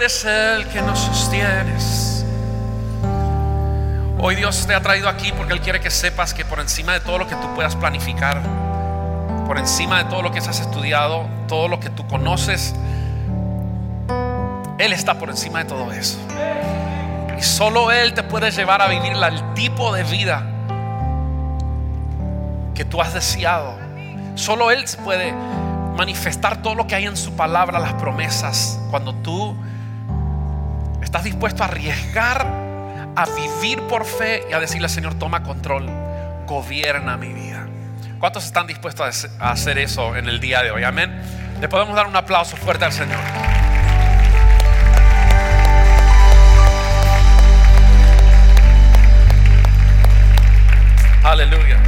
Eres el que nos sostienes. Hoy Dios te ha traído aquí porque Él quiere que sepas que por encima de todo lo que tú puedas planificar, por encima de todo lo que has estudiado, todo lo que tú conoces, Él está por encima de todo eso. Y solo Él te puede llevar a vivir el tipo de vida que tú has deseado. Solo Él puede manifestar todo lo que hay en su palabra, las promesas, cuando tú estás dispuesto a arriesgar, a vivir por fe y a decirle, Señor, toma control, gobierna mi vida. ¿Cuántos están dispuestos a hacer eso en el día de hoy? Amén. Le podemos dar un aplauso fuerte al Señor. Aleluya.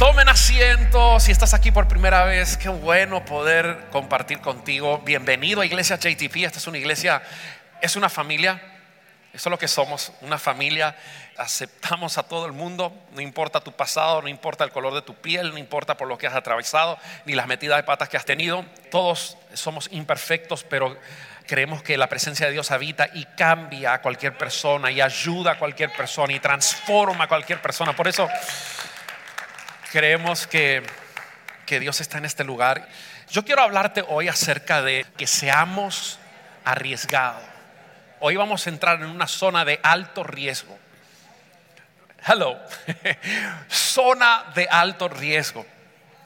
Tomen asiento. Si estás aquí por primera vez, qué bueno poder compartir contigo. Bienvenido a Iglesia JTP. Esta es una iglesia, es una familia. Eso es lo que somos, una familia. Aceptamos a todo el mundo, no importa tu pasado, no importa el color de tu piel, no importa por lo que has atravesado, ni las metidas de patas que has tenido. Todos somos imperfectos, pero creemos que la presencia de Dios habita y cambia a cualquier persona y ayuda a cualquier persona y transforma a cualquier persona. Por eso creemos que, que Dios está en este lugar. Yo quiero hablarte hoy acerca de que seamos arriesgados. Hoy vamos a entrar en una zona de alto riesgo. Hello, zona de alto riesgo.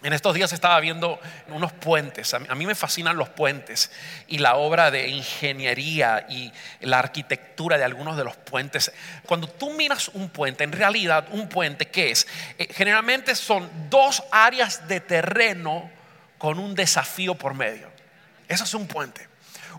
En estos días estaba viendo unos puentes. A mí me fascinan los puentes y la obra de ingeniería y la arquitectura de algunos de los puentes. Cuando tú miras un puente, en realidad un puente, ¿qué es? Eh, generalmente son dos áreas de terreno con un desafío por medio. Eso es un puente.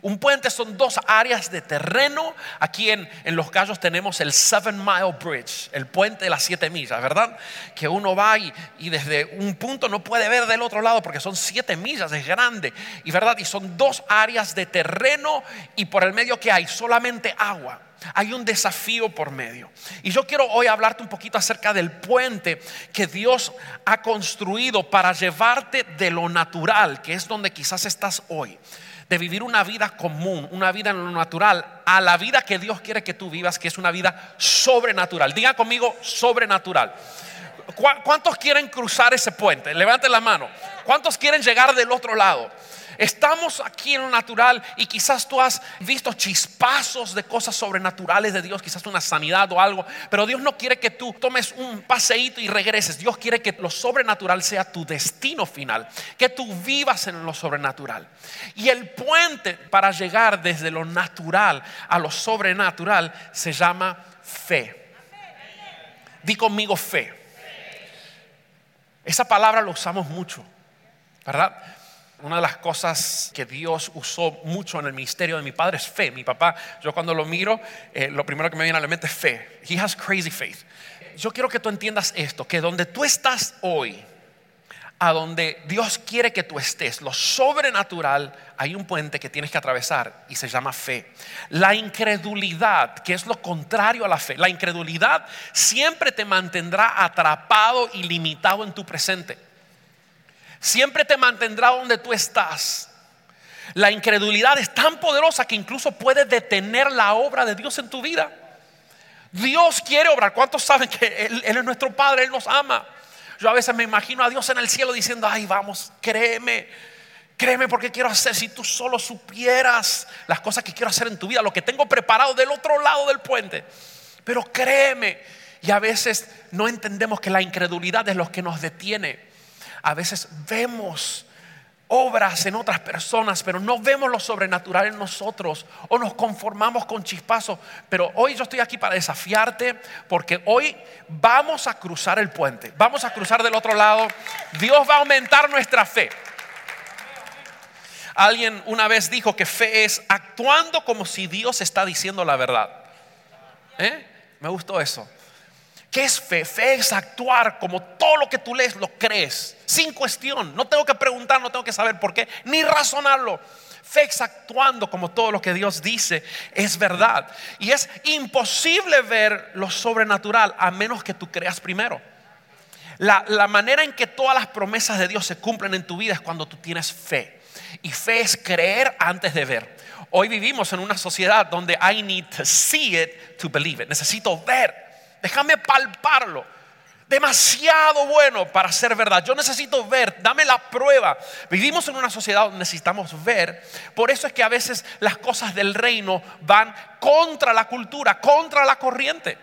Un puente son dos áreas de terreno. Aquí en, Los Cayos tenemos el Seven Mile Bridge, el puente de las siete millas, ¿verdad? Que uno va y, y, desde un punto no puede ver del otro lado porque son siete millas, es grande. Y verdad, y son dos áreas de terreno y por el medio que hay solamente agua. Hay un desafío por medio. Y yo quiero hoy hablarte un poquito acerca del puente que Dios ha construido para llevarte de lo natural, que es donde quizás estás hoy de vivir una vida común, una vida en lo natural, a la vida que Dios quiere que tú vivas, que es una vida sobrenatural. Diga conmigo, sobrenatural. ¿Cuántos quieren cruzar ese puente? Levanten la mano. ¿Cuántos quieren llegar del otro lado? Estamos aquí en lo natural y quizás tú has visto chispazos de cosas sobrenaturales de Dios, quizás una sanidad o algo, pero Dios no quiere que tú tomes un paseíto y regreses. Dios quiere que lo sobrenatural sea tu destino final, que tú vivas en lo sobrenatural. Y el puente para llegar desde lo natural a lo sobrenatural se llama fe. Di conmigo fe. Esa palabra lo usamos mucho, ¿verdad? Una de las cosas que Dios usó mucho en el ministerio de mi padre es fe. Mi papá, yo cuando lo miro, eh, lo primero que me viene a la mente es fe. He has crazy faith. Yo quiero que tú entiendas esto, que donde tú estás hoy, a donde Dios quiere que tú estés, lo sobrenatural, hay un puente que tienes que atravesar y se llama fe. La incredulidad, que es lo contrario a la fe, la incredulidad siempre te mantendrá atrapado y limitado en tu presente siempre te mantendrá donde tú estás. La incredulidad es tan poderosa que incluso puede detener la obra de Dios en tu vida. Dios quiere obrar. ¿Cuántos saben que Él, es nuestro Padre? Él nos ama. Yo a veces me imagino a Dios en el cielo diciendo, ay, vamos, créeme, créeme porque quiero hacer, si tú solo supieras las cosas que quiero hacer en tu vida, lo que tengo preparado del otro lado del puente. Pero créeme, y a veces no entendemos que la incredulidad es lo que nos detiene a veces vemos obras en otras personas, pero no vemos lo sobrenatural en nosotros o nos conformamos con chispazos. Pero hoy yo estoy aquí para desafiarte porque hoy vamos a cruzar el puente, vamos a cruzar del otro lado. Dios va a aumentar nuestra fe. Alguien una vez dijo que fe es actuando como si Dios está diciendo la verdad. ¿Eh? Me gustó eso. ¿Qué es fe? Fe es actuar como todo lo que tú lees lo crees, sin cuestión. No tengo que preguntar, no tengo que saber por qué, ni razonarlo. Fe es actuando como todo lo que Dios dice es verdad. Y es imposible ver lo sobrenatural a menos que tú creas primero. La, la manera en que todas las promesas de Dios se cumplen en tu vida es cuando tú tienes fe. Y fe es creer antes de ver. Hoy vivimos en una sociedad donde I need to see it to believe it. Necesito ver. Déjame palparlo. Demasiado bueno para ser verdad. Yo necesito ver, dame la prueba. Vivimos en una sociedad donde necesitamos ver. Por eso es que a veces las cosas del reino van contra la cultura, contra la corriente.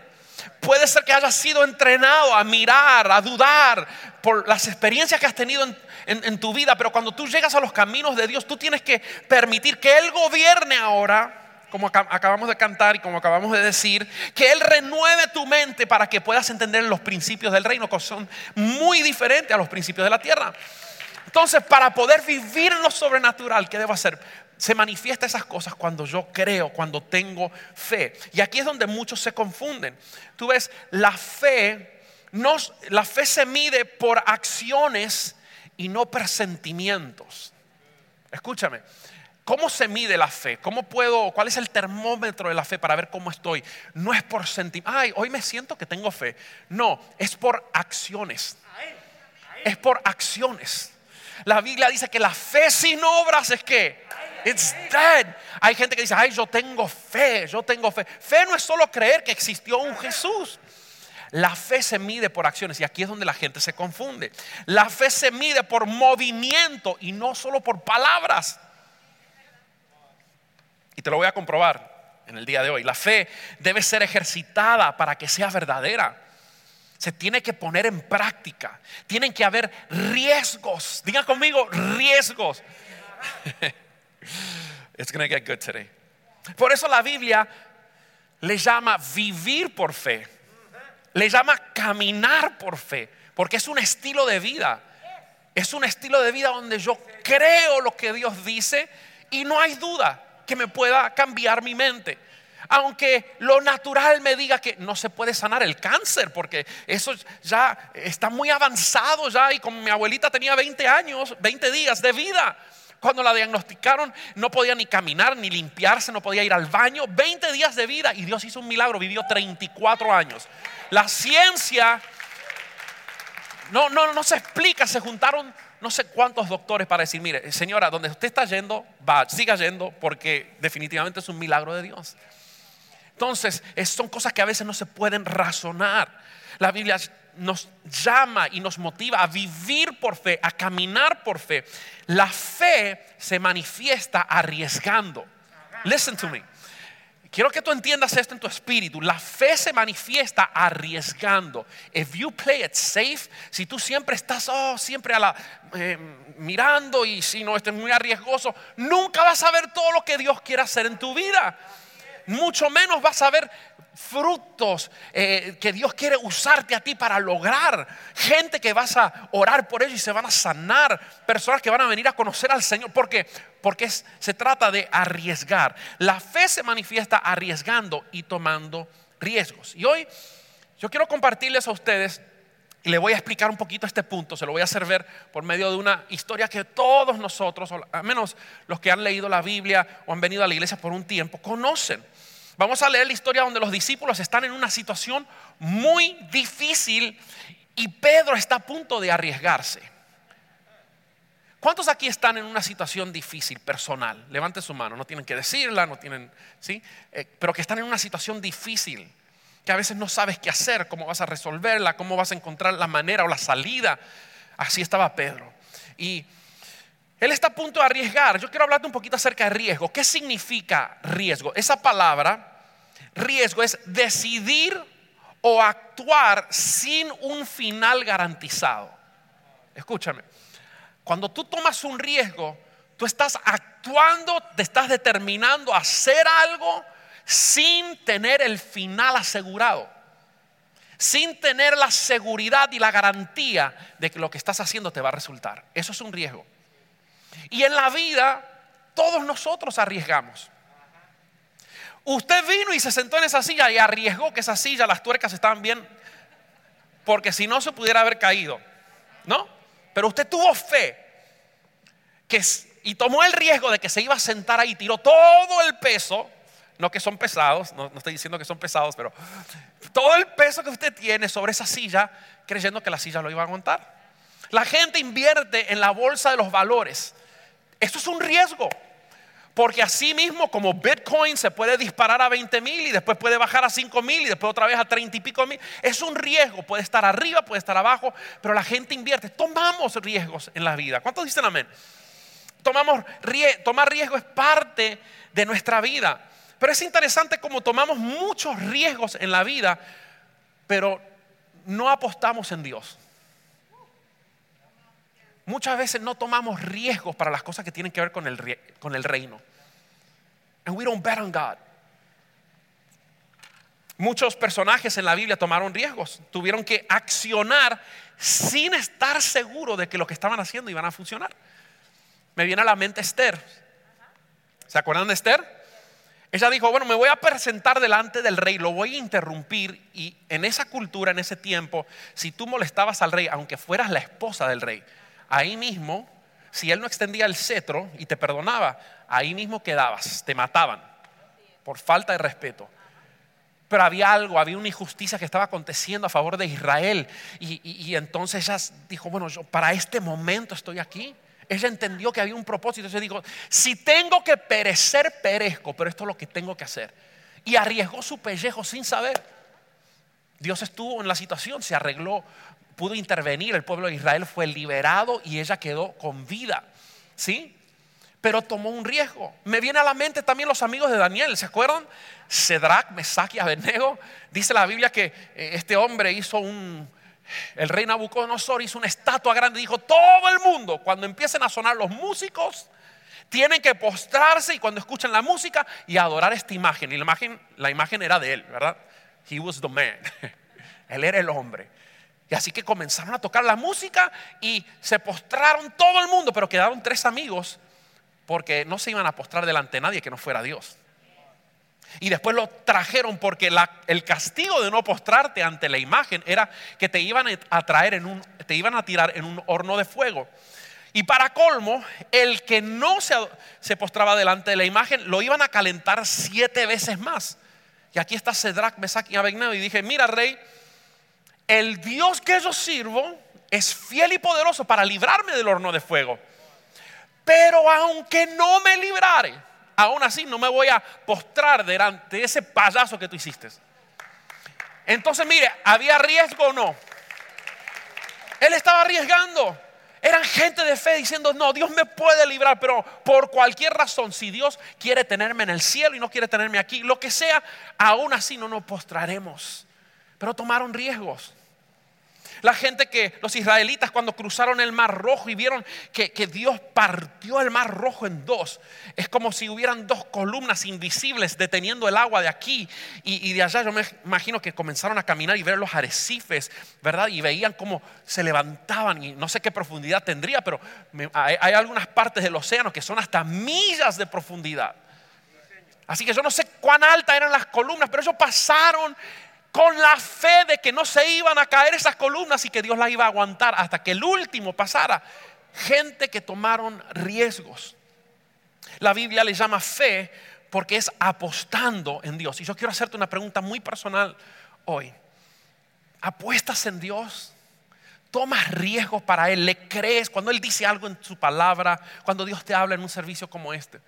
Puede ser que hayas sido entrenado a mirar, a dudar por las experiencias que has tenido en, tu vida, pero cuando tú llegas a los caminos de Dios, tú tienes que permitir que Él gobierne ahora como acabamos de cantar y como acabamos de decir, que Él renueve tu mente para que puedas entender los principios del reino, que son muy diferentes a los principios de la tierra. Entonces, para poder vivir en lo sobrenatural, ¿qué debo hacer? Se manifiesta esas cosas cuando yo creo, cuando tengo fe. Y aquí es donde muchos se confunden. Tú ves, la fe, no, la fe se mide por acciones y no presentimientos. Escúchame, ¿cómo se mide la fe? ¿Cómo puedo, cuál es el termómetro de la fe para ver cómo estoy? No es por sentir, ay, hoy me siento que tengo fe. No, es por acciones. Es por acciones. La Biblia dice que la fe sin obras es que It's dead. Hay gente que dice, ay, yo tengo fe, yo tengo fe. Fe no es solo creer que existió un Jesús. La fe se mide por acciones y aquí es donde la gente se confunde. La fe se mide por movimiento y no solo por palabras. Y te lo voy a comprobar en el día de hoy. La fe debe ser ejercitada para que sea verdadera. Se tiene que poner en práctica. Tienen que haber riesgos. Digan conmigo, riesgos. It's to get good today. Por eso la Biblia le llama vivir por fe. Le llama caminar por fe. Porque es un estilo de vida. Es un estilo de vida donde yo creo lo que Dios dice y no hay duda que me pueda cambiar mi mente. Aunque lo natural me diga que no se puede sanar el cáncer, porque eso ya está muy avanzado ya y como mi abuelita tenía 20 años, 20 días de vida. Cuando la diagnosticaron, no podía ni caminar, ni limpiarse, no podía ir al baño. 20 días de vida y Dios hizo un milagro, vivió 34 años. La ciencia no, no, no se explica, se juntaron no sé cuántos doctores para decir, mire, señora, donde usted está yendo, va, siga yendo, porque definitivamente es un milagro de Dios. Entonces, son cosas que a veces no se pueden razonar. La Biblia nos llama y nos motiva a vivir por fe, a caminar por fe. La fe se manifiesta arriesgando. Listen to me. Quiero que tú entiendas esto en tu espíritu. La fe se manifiesta arriesgando. If you play it safe, si tú siempre estás oh, siempre a la, eh, mirando y si no estés muy arriesgoso, nunca vas a ver todo lo que Dios quiere hacer en tu vida. Mucho menos vas a ver frutos eh, que Dios quiere usarte a ti para lograr. Gente que vas a orar por ellos y se van a sanar. Personas que van a venir a conocer al Señor. ¿Por qué? Porque se trata de arriesgar. La fe se manifiesta arriesgando y tomando riesgos. Y hoy yo quiero compartirles a ustedes y le voy a explicar un poquito este punto, se lo voy a hacer ver por medio de una historia que todos nosotros, al menos los que han leído la Biblia o han venido a la iglesia por un tiempo, conocen. Vamos a leer la historia donde los discípulos están en una situación muy difícil y Pedro está a punto de arriesgarse. ¿Cuántos aquí están en una situación difícil personal? Levante su mano, no tienen que decirla, no tienen, ¿sí? Eh, pero que están en una situación difícil, que a veces no sabes qué hacer, cómo vas a resolverla, cómo vas a encontrar la manera o la salida. Así estaba Pedro. Y él está a punto de arriesgar. Yo quiero hablarte un poquito acerca de riesgo. ¿Qué significa riesgo? Esa palabra, riesgo, es decidir o actuar sin un final garantizado. Escúchame, cuando tú tomas un riesgo, tú estás actuando, te estás determinando a hacer algo sin tener el final asegurado, sin tener la seguridad y la garantía de que lo que estás haciendo te va a resultar. Eso es un riesgo. Y en la vida todos nosotros arriesgamos. Usted vino y se sentó en esa silla y arriesgó que esa silla, las tuercas estaban bien, porque si no se pudiera haber caído, ¿no? Pero usted tuvo fe y tomó el riesgo de que se iba a sentar ahí, tiró todo el peso, no que son pesados, no, no estoy diciendo que son pesados, pero todo el peso que usted tiene sobre esa silla, creyendo que la silla lo iba a aguantar. La gente invierte en la bolsa de los valores. Esto es un riesgo. Porque así mismo como Bitcoin se puede disparar a 20 mil y después puede bajar a 5 mil y después otra vez a 30 y pico mil. Es un riesgo, puede estar arriba, puede estar abajo, pero la gente invierte. Tomamos riesgos en la vida. ¿Cuántos dicen amén? Tomamos, tomar riesgo es parte de nuestra vida. Pero es interesante como tomamos muchos riesgos en la vida, pero no apostamos en Dios. Muchas veces no tomamos riesgos para las cosas que tienen que ver con el, con el reino. And we don't bet on God. Muchos personajes en la Biblia tomaron riesgos, tuvieron que accionar sin estar seguros de que lo que estaban haciendo iban a funcionar. Me viene a la mente Esther. ¿Se acuerdan de Esther? Ella dijo, bueno, me voy a presentar delante del rey, lo voy a interrumpir y en esa cultura, en ese tiempo, si tú molestabas al rey, aunque fueras la esposa del rey, ahí mismo, si él no extendía el cetro y te perdonaba, ahí mismo quedabas, te mataban por falta de respeto. Pero había algo, había una injusticia que estaba aconteciendo a favor de Israel. Y, entonces ella dijo, bueno, yo para este momento estoy aquí. Ella entendió que había un propósito. Ella dijo, si tengo que perecer, perezco, pero esto es lo que tengo que hacer. Y arriesgó su pellejo sin saber. Dios estuvo en la situación, se arregló pudo intervenir, el pueblo de Israel fue liberado y ella quedó con vida. ¿Sí? Pero tomó un riesgo. Me viene a la mente también los amigos de Daniel, ¿se acuerdan? Cedrac, Mesach y Abednego. Dice la Biblia que eh, este hombre hizo un, el rey Nabucodonosor hizo una estatua grande dijo, todo el mundo, cuando empiecen a sonar los músicos, tienen que postrarse y cuando escuchen la música y adorar esta imagen. Y la imagen, la imagen era de él, ¿verdad? He was the man. él era el hombre. Así que comenzaron a tocar la música y se postraron todo el mundo, pero quedaron tres amigos porque no se iban a postrar delante de nadie que no fuera Dios. Y después lo trajeron porque el castigo de no postrarte ante la imagen era que te iban a traer en un, te iban a tirar en un horno de fuego. Y para colmo, el que no se, se postraba delante de la imagen lo iban a calentar siete veces más. Y aquí está Cedrac, Mesac y Abednego y dije, mira rey, el Dios que yo sirvo es fiel y poderoso para librarme del horno de fuego. Pero aunque no me librare, aún así no me voy a postrar delante de ese payaso que tú hiciste. Entonces, mire, ¿había riesgo o no? Él estaba arriesgando. Eran gente de fe diciendo, no, Dios me puede librar, pero por cualquier razón, si Dios quiere tenerme en el cielo y no quiere tenerme aquí, lo que sea, aún así no nos postraremos pero tomaron riesgos. La gente que, los israelitas cuando cruzaron el mar rojo y vieron que, Dios partió el mar rojo en dos, es como si hubieran dos columnas invisibles deteniendo el agua de aquí y, de allá. Yo me imagino que comenzaron a caminar y ver los arrecifes, ¿verdad? Y veían cómo se levantaban y no sé qué profundidad tendría, pero hay, hay algunas partes del océano que son hasta millas de profundidad. Así que yo no sé cuán altas eran las columnas, pero ellos pasaron con la fe de que no se iban a caer esas columnas y que Dios las iba a aguantar hasta que el último pasara. Gente que tomaron riesgos. La Biblia le llama fe porque es apostando en Dios. Y yo quiero hacerte una pregunta muy personal hoy. ¿Apuestas en Dios? ¿Tomas riesgos para Él? ¿Le crees cuando Él dice algo en su palabra? Cuando Dios te habla en un servicio como este.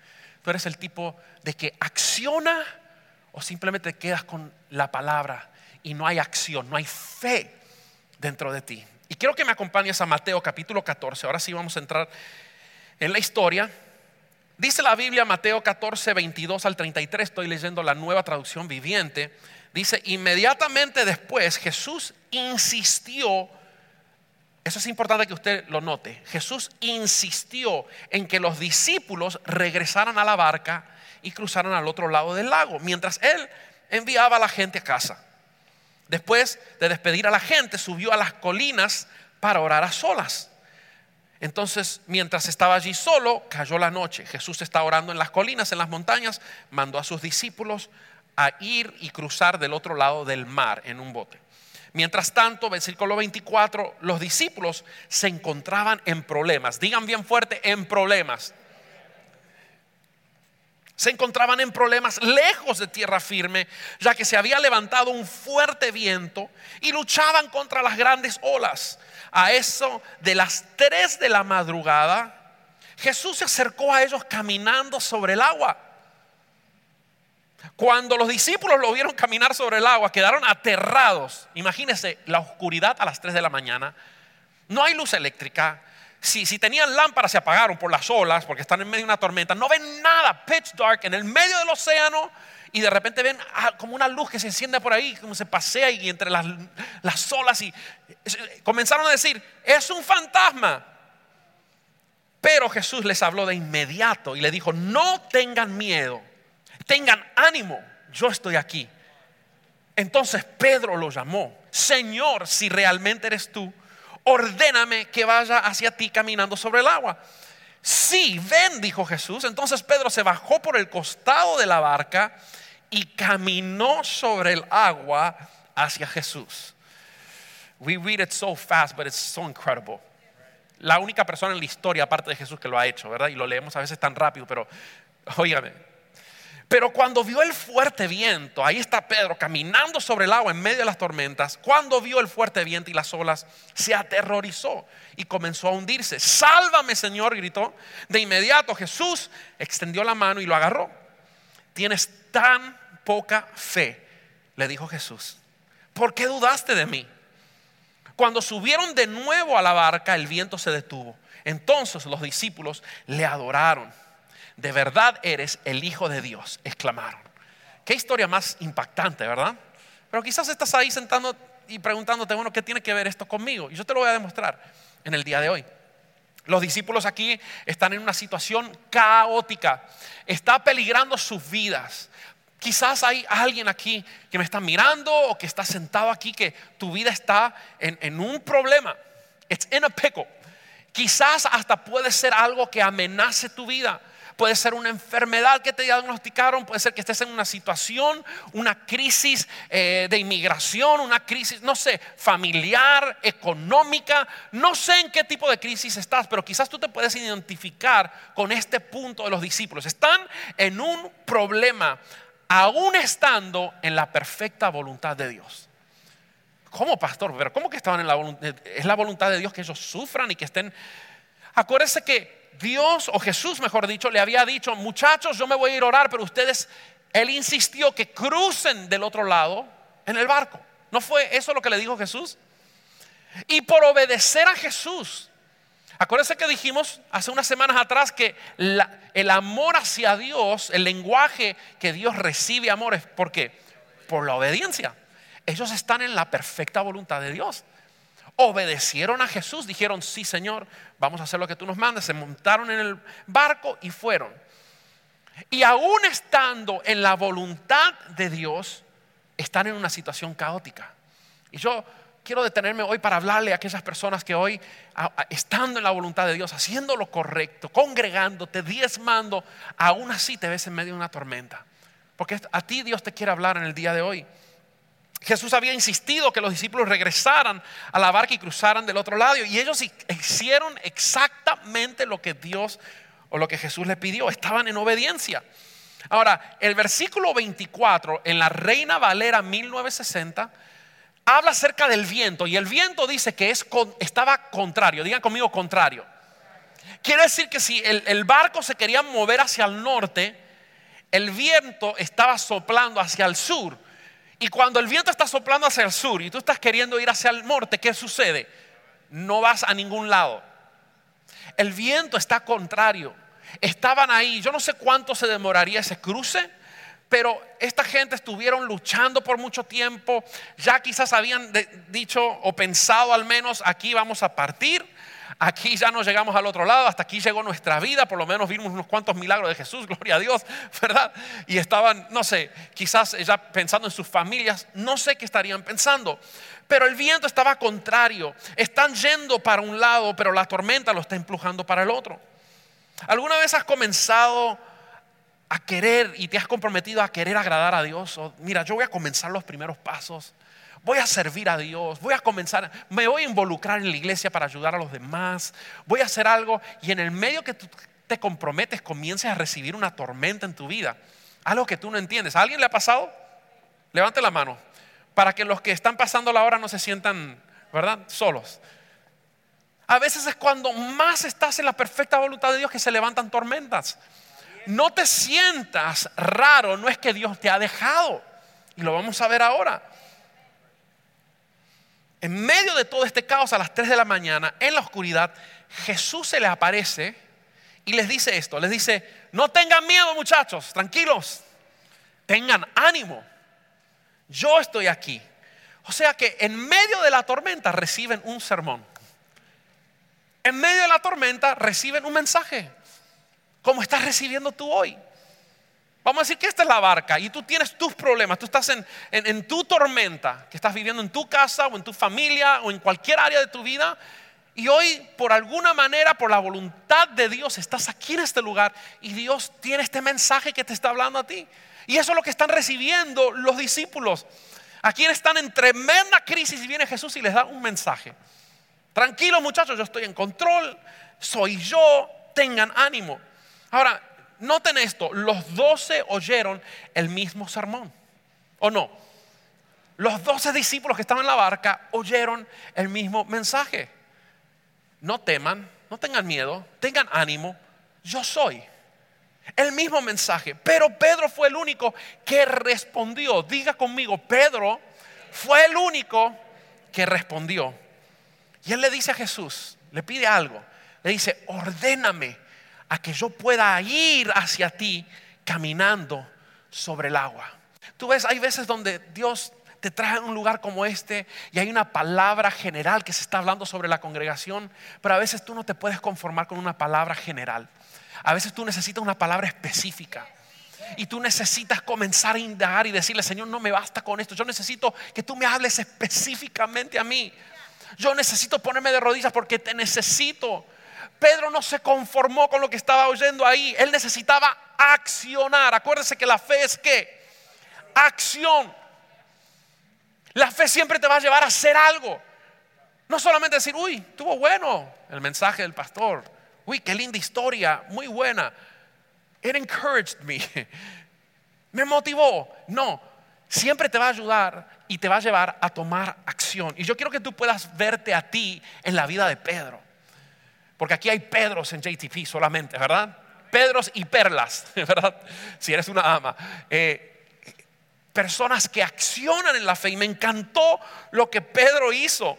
Tú eres el tipo de que acciona o simplemente te quedas con la palabra y no hay acción, no hay fe dentro de ti. Y quiero que me acompañes a Mateo capítulo 14. Ahora sí vamos a entrar en la historia. Dice la Biblia, Mateo 14, 22 al 33, estoy leyendo la nueva traducción viviente. Dice, inmediatamente después Jesús insistió, eso es importante que usted lo note, Jesús insistió en que los discípulos regresaran a la barca y cruzaran al otro lado del lago, mientras él enviaba a la gente a casa. Después de despedir a la gente, subió a las colinas para orar a solas. Entonces, mientras estaba allí solo, cayó la noche. Jesús está orando en las colinas, en las montañas, mandó a sus discípulos a ir y cruzar del otro lado del mar en un bote. Mientras tanto, versículo 24, los discípulos se encontraban en problemas. Digan bien fuerte, en problemas. Se encontraban en problemas lejos de tierra firme, ya que se había levantado un fuerte viento y luchaban contra las grandes olas. A eso de las 3 de la madrugada, Jesús se acercó a ellos caminando sobre el agua. Cuando los discípulos lo vieron caminar sobre el agua, quedaron aterrados. Imagínense la oscuridad a las 3 de la mañana. No hay luz eléctrica. Si, tenían lámparas se apagaron por las olas porque están en medio de una tormenta. No ven nada, pitch dark, en el medio del océano. Y de repente ven ah, como una luz que se enciende por ahí, como se pasea y entre las, las olas. Y comenzaron a decir, es un fantasma. Pero Jesús les habló de inmediato y le dijo, no tengan miedo tengan ánimo, yo estoy aquí. Entonces Pedro lo llamó, Señor, si realmente eres tú, ordéname que vaya hacia ti caminando sobre el agua. Sí, ven, dijo Jesús. Entonces Pedro se bajó por el costado de la barca y caminó sobre el agua hacia Jesús. We read it so fast, but it's so incredible. La única persona en la historia, aparte de Jesús, que lo ha hecho, ¿verdad? Y lo leemos a veces tan rápido, pero óigame, pero cuando vio el fuerte viento, ahí está Pedro caminando sobre el agua en medio de las tormentas, cuando vio el fuerte viento y las olas, se aterrorizó y comenzó a hundirse. Sálvame Señor, gritó. De inmediato Jesús extendió la mano y lo agarró. Tienes tan poca fe, le dijo Jesús. ¿Por qué dudaste de mí? Cuando subieron de nuevo a la barca, el viento se detuvo. Entonces los discípulos le adoraron de verdad eres el Hijo de Dios, exclamaron. Qué historia más impactante, ¿verdad? Pero quizás estás ahí sentando y preguntándote, bueno, ¿qué tiene que ver esto conmigo? Y yo te lo voy a demostrar en el día de hoy. Los discípulos aquí están en una situación caótica, está peligrando sus vidas. Quizás hay alguien aquí que me está mirando o que está sentado aquí que tu vida está en, un problema. It's in a pickle. Quizás hasta puede ser algo que amenace tu vida puede ser una enfermedad que te diagnosticaron, puede ser que estés en una situación, una crisis eh, de inmigración, una crisis, no sé, familiar, económica, no sé en qué tipo de crisis estás, pero quizás tú te puedes identificar con este punto de los discípulos. Están en un problema, aún estando en la perfecta voluntad de Dios. ¿Cómo, pastor? Pero ¿cómo que estaban en la voluntad? Es la voluntad de Dios que ellos sufran y que estén... Acuérdense que Dios, o Jesús mejor dicho, le había dicho, muchachos, yo me voy a ir a orar, pero ustedes, Él insistió que crucen del otro lado en el barco. ¿No fue eso lo que le dijo Jesús? Y por obedecer a Jesús, acuérdense que dijimos hace unas semanas atrás que el amor hacia Dios, el lenguaje que Dios recibe amor es ¿por qué? Por la obediencia. Ellos están en la perfecta voluntad de Dios obedecieron a Jesús, dijeron, sí Señor, vamos a hacer lo que tú nos mandas, se montaron en el barco y fueron. Y aún estando en la voluntad de Dios, están en una situación caótica. Y yo quiero detenerme hoy para hablarle a aquellas personas que hoy, estando en la voluntad de Dios, haciendo lo correcto, congregándote, diezmando, aún así te ves en medio de una tormenta. Porque a ti Dios te quiere hablar en el día de hoy. Jesús había insistido que los discípulos regresaran a la barca y cruzaran del otro lado. Y ellos hicieron exactamente lo que Dios o lo que Jesús les pidió. Estaban en obediencia. Ahora, el versículo 24 en la Reina Valera 1960 habla acerca del viento. Y el viento dice que es, estaba contrario. Digan conmigo contrario. Quiere decir que si el, el barco se quería mover hacia el norte, el viento estaba soplando hacia el sur. Y cuando el viento está soplando hacia el sur y tú estás queriendo ir hacia el norte, ¿qué sucede? No vas a ningún lado. El viento está contrario. Estaban ahí, yo no sé cuánto se demoraría ese cruce, pero esta gente estuvieron luchando por mucho tiempo, ya quizás habían dicho o pensado al menos aquí vamos a partir. Aquí ya no llegamos al otro lado, hasta aquí llegó nuestra vida, por lo menos vimos unos cuantos milagros de Jesús, gloria a Dios, ¿verdad? Y estaban, no sé, quizás ya pensando en sus familias, no sé qué estarían pensando, pero el viento estaba contrario, están yendo para un lado, pero la tormenta lo está empujando para el otro. ¿Alguna vez has comenzado a querer y te has comprometido a querer agradar a Dios? mira, yo voy a comenzar los primeros pasos voy a servir a Dios, voy a comenzar, me voy a involucrar en la iglesia para ayudar a los demás, voy a hacer algo y en el medio que tú te comprometes comiences a recibir una tormenta en tu vida, algo que tú no entiendes. ¿A alguien le ha pasado? Levante la mano, para que los que están pasando la hora no se sientan, ¿verdad? Solos. A veces es cuando más estás en la perfecta voluntad de Dios que se levantan tormentas. No te sientas raro, no es que Dios te ha dejado. Y lo vamos a ver ahora. En medio de todo este caos a las 3 de la mañana, en la oscuridad, Jesús se les aparece y les dice esto, les dice, no tengan miedo muchachos, tranquilos, tengan ánimo, yo estoy aquí. O sea que en medio de la tormenta reciben un sermón. En medio de la tormenta reciben un mensaje, como estás recibiendo tú hoy. Vamos a decir que esta es la barca y tú tienes tus problemas, tú estás en, tu tormenta, que estás viviendo en tu casa o en tu familia o en cualquier área de tu vida. Y hoy, por alguna manera, por la voluntad de Dios, estás aquí en este lugar y Dios tiene este mensaje que te está hablando a ti. Y eso es lo que están recibiendo los discípulos. Aquí están en tremenda crisis y viene Jesús y les da un mensaje. Tranquilos muchachos, yo estoy en control, soy yo, tengan ánimo. Ahora, noten esto, los doce oyeron el mismo sermón, ¿o no? Los doce discípulos que estaban en la barca oyeron el mismo mensaje. No teman, no tengan miedo, tengan ánimo, yo soy. El mismo mensaje, pero Pedro fue el único que respondió. Diga conmigo, Pedro fue el único que respondió. Y él le dice a Jesús, le pide algo, le dice, ordéname a que yo pueda ir hacia ti caminando sobre el agua. Tú ves, hay veces donde Dios te trae a un lugar como este y hay una palabra general que se está hablando sobre la congregación, pero a veces tú no te puedes conformar con una palabra general. A veces tú necesitas una palabra específica. Y tú necesitas comenzar a indagar y decirle, Señor, no me basta con esto. Yo necesito que tú me hables específicamente a mí. Yo necesito ponerme de rodillas porque te necesito. Pedro no se conformó con lo que estaba oyendo ahí. Él necesitaba accionar. Acuérdese que la fe es qué? Acción. La fe siempre te va a llevar a hacer algo. No solamente decir, uy, estuvo bueno el mensaje del pastor. Uy, qué linda historia, muy buena. It encouraged me. Me motivó. No, siempre te va a ayudar y te va a llevar a tomar acción. Y yo quiero que tú puedas verte a ti en la vida de Pedro. Porque aquí hay Pedros en JTP solamente, ¿verdad? Pedros y perlas, ¿verdad? Si eres una ama. Eh, personas que accionan en la fe. Y me encantó lo que Pedro hizo.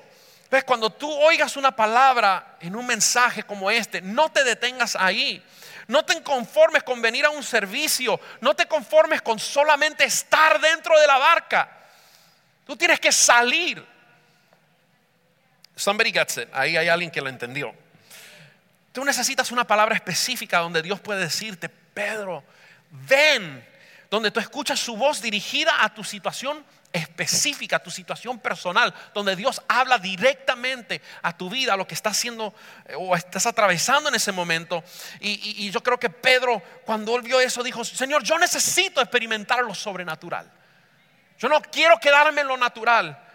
¿Ves? Cuando tú oigas una palabra en un mensaje como este, no te detengas ahí. No te conformes con venir a un servicio. No te conformes con solamente estar dentro de la barca. Tú tienes que salir. Somebody gets it. Ahí hay alguien que lo entendió. Tú necesitas una palabra específica donde Dios puede decirte, Pedro, ven, donde tú escuchas su voz dirigida a tu situación específica, a tu situación personal, donde Dios habla directamente a tu vida, a lo que estás haciendo eh, o estás atravesando en ese momento. Y, yo creo que Pedro, cuando él vio eso, dijo, Señor, yo necesito experimentar lo sobrenatural. Yo no quiero quedarme en lo natural.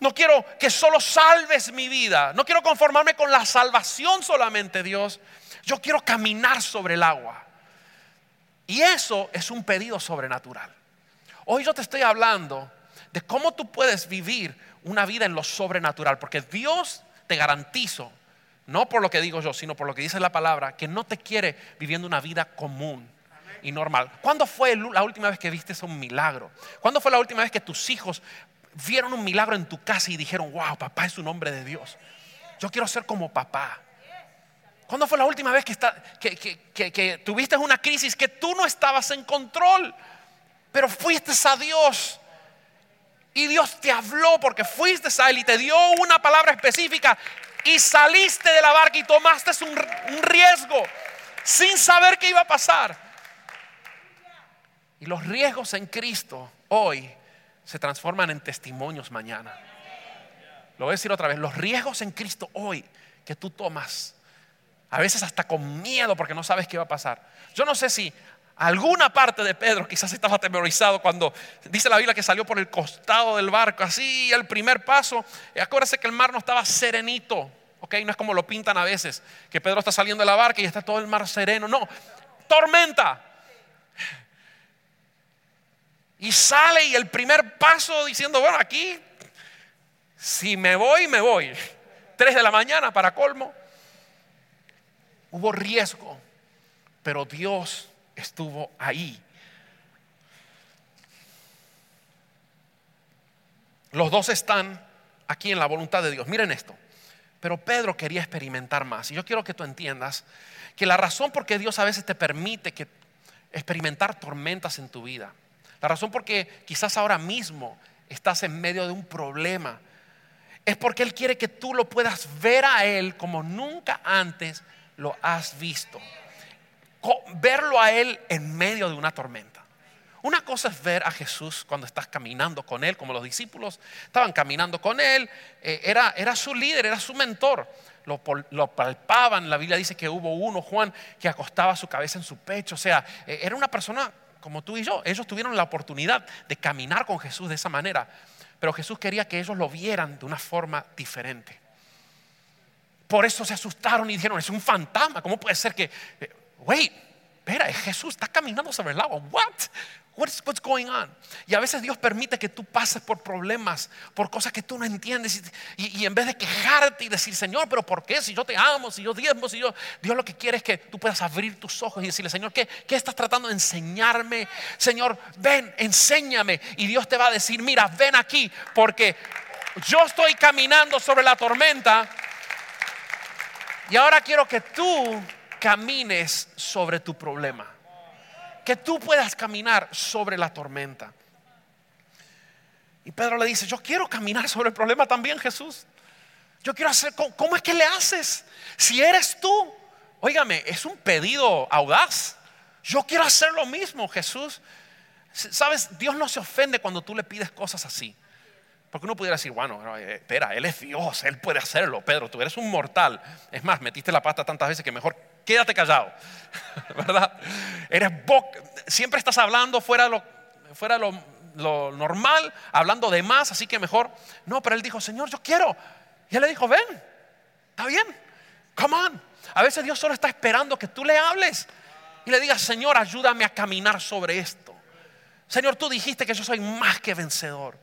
No quiero que solo salves mi vida. No quiero conformarme con la salvación solamente, Dios. Yo quiero caminar sobre el agua. Y eso es un pedido sobrenatural. Hoy yo te estoy hablando de cómo tú puedes vivir una vida en lo sobrenatural. Porque Dios te garantizo, no por lo que digo yo, sino por lo que dice la palabra, que no te quiere viviendo una vida común y normal. ¿Cuándo fue la última vez que viste un milagro? ¿Cuándo fue la última vez que tus hijos vieron un milagro en tu casa y dijeron, wow, papá es un hombre de Dios. Yo quiero ser como papá. ¿Cuándo fue la última vez que, que, tuviste una crisis que tú no estabas en control, pero fuiste a Dios? Y Dios te habló porque fuiste a Él y te dio una palabra específica y saliste de la barca y tomaste un riesgo sin saber qué iba a pasar. Y los riesgos en Cristo hoy se transforman en testimonios mañana. Lo voy a decir otra vez, los riesgos en Cristo hoy que tú tomas, a veces hasta con miedo porque no sabes qué va a pasar. Yo no sé si alguna parte de Pedro quizás estaba atemorizado cuando dice la Biblia que salió por el costado del barco, así el primer paso. Acuérdese que el mar no estaba serenito, ¿ok? No es como lo pintan a veces, que Pedro está saliendo de la barca y está todo el mar sereno, no, tormenta. Y sale y el primer paso diciendo, bueno, aquí, si me voy, me voy. Tres de la mañana para colmo. Hubo riesgo, pero Dios estuvo ahí. Los dos están aquí en la voluntad de Dios. Miren esto. Pero Pedro quería experimentar más. Y yo quiero que tú entiendas que la razón por qué Dios a veces te permite experimentar tormentas en tu vida, la razón por qué quizás ahora mismo estás en medio de un problema, es porque Él quiere que tú lo puedas ver a Él como nunca antes lo has visto verlo a Él en medio de una tormenta. Una cosa es ver a Jesús cuando estás caminando con Él, como los discípulos estaban caminando con Él, eh, era, era su líder, era su mentor. Lo, lo, palpaban, la Biblia dice que hubo uno, Juan, que acostaba su cabeza en su pecho, o sea, eh, era una persona como tú y yo. Ellos tuvieron la oportunidad de caminar con Jesús de esa manera, pero Jesús quería que ellos lo vieran de una forma diferente. Por eso se asustaron y dijeron, es un fantasma, ¿cómo puede ser que eh, wait, espera, Jesús está caminando sobre el agua. What? What's, what's going on? Y a veces Dios permite que tú pases por problemas, por cosas que tú no entiendes. Y, en vez de quejarte y decir, Señor, pero ¿por qué? Si yo te amo, si yo diezmo, si yo. Dios lo que quiere es que tú puedas abrir tus ojos y decirle, Señor, ¿qué, qué estás tratando de enseñarme? Señor, ven, enséñame. Y Dios te va a decir, mira, ven aquí, porque yo estoy caminando sobre la tormenta. Y ahora quiero que tú camines sobre tu problema. Que tú puedas caminar sobre la tormenta. Y Pedro le dice, yo quiero caminar sobre el problema también, Jesús. Yo quiero hacer, ¿cómo, es que le haces? Si eres tú, óigame, es un pedido audaz. Yo quiero hacer lo mismo, Jesús. Sabes, Dios no se ofende cuando tú le pides cosas así. Porque uno pudiera decir, bueno, eh, espera, Él es Dios, Él puede hacerlo. Pedro, tú eres un mortal. Es más, metiste la pata tantas veces que mejor quédate callado, ¿verdad? Eres siempre estás hablando fuera lo, fuera lo, lo normal, hablando de más, así que mejor. No, pero él dijo, Señor, yo quiero. Y él le dijo, ven, está bien, come on. A veces Dios solo está esperando que tú le hables y le digas, Señor, ayúdame a caminar sobre esto. Señor, tú dijiste que yo soy más que vencedor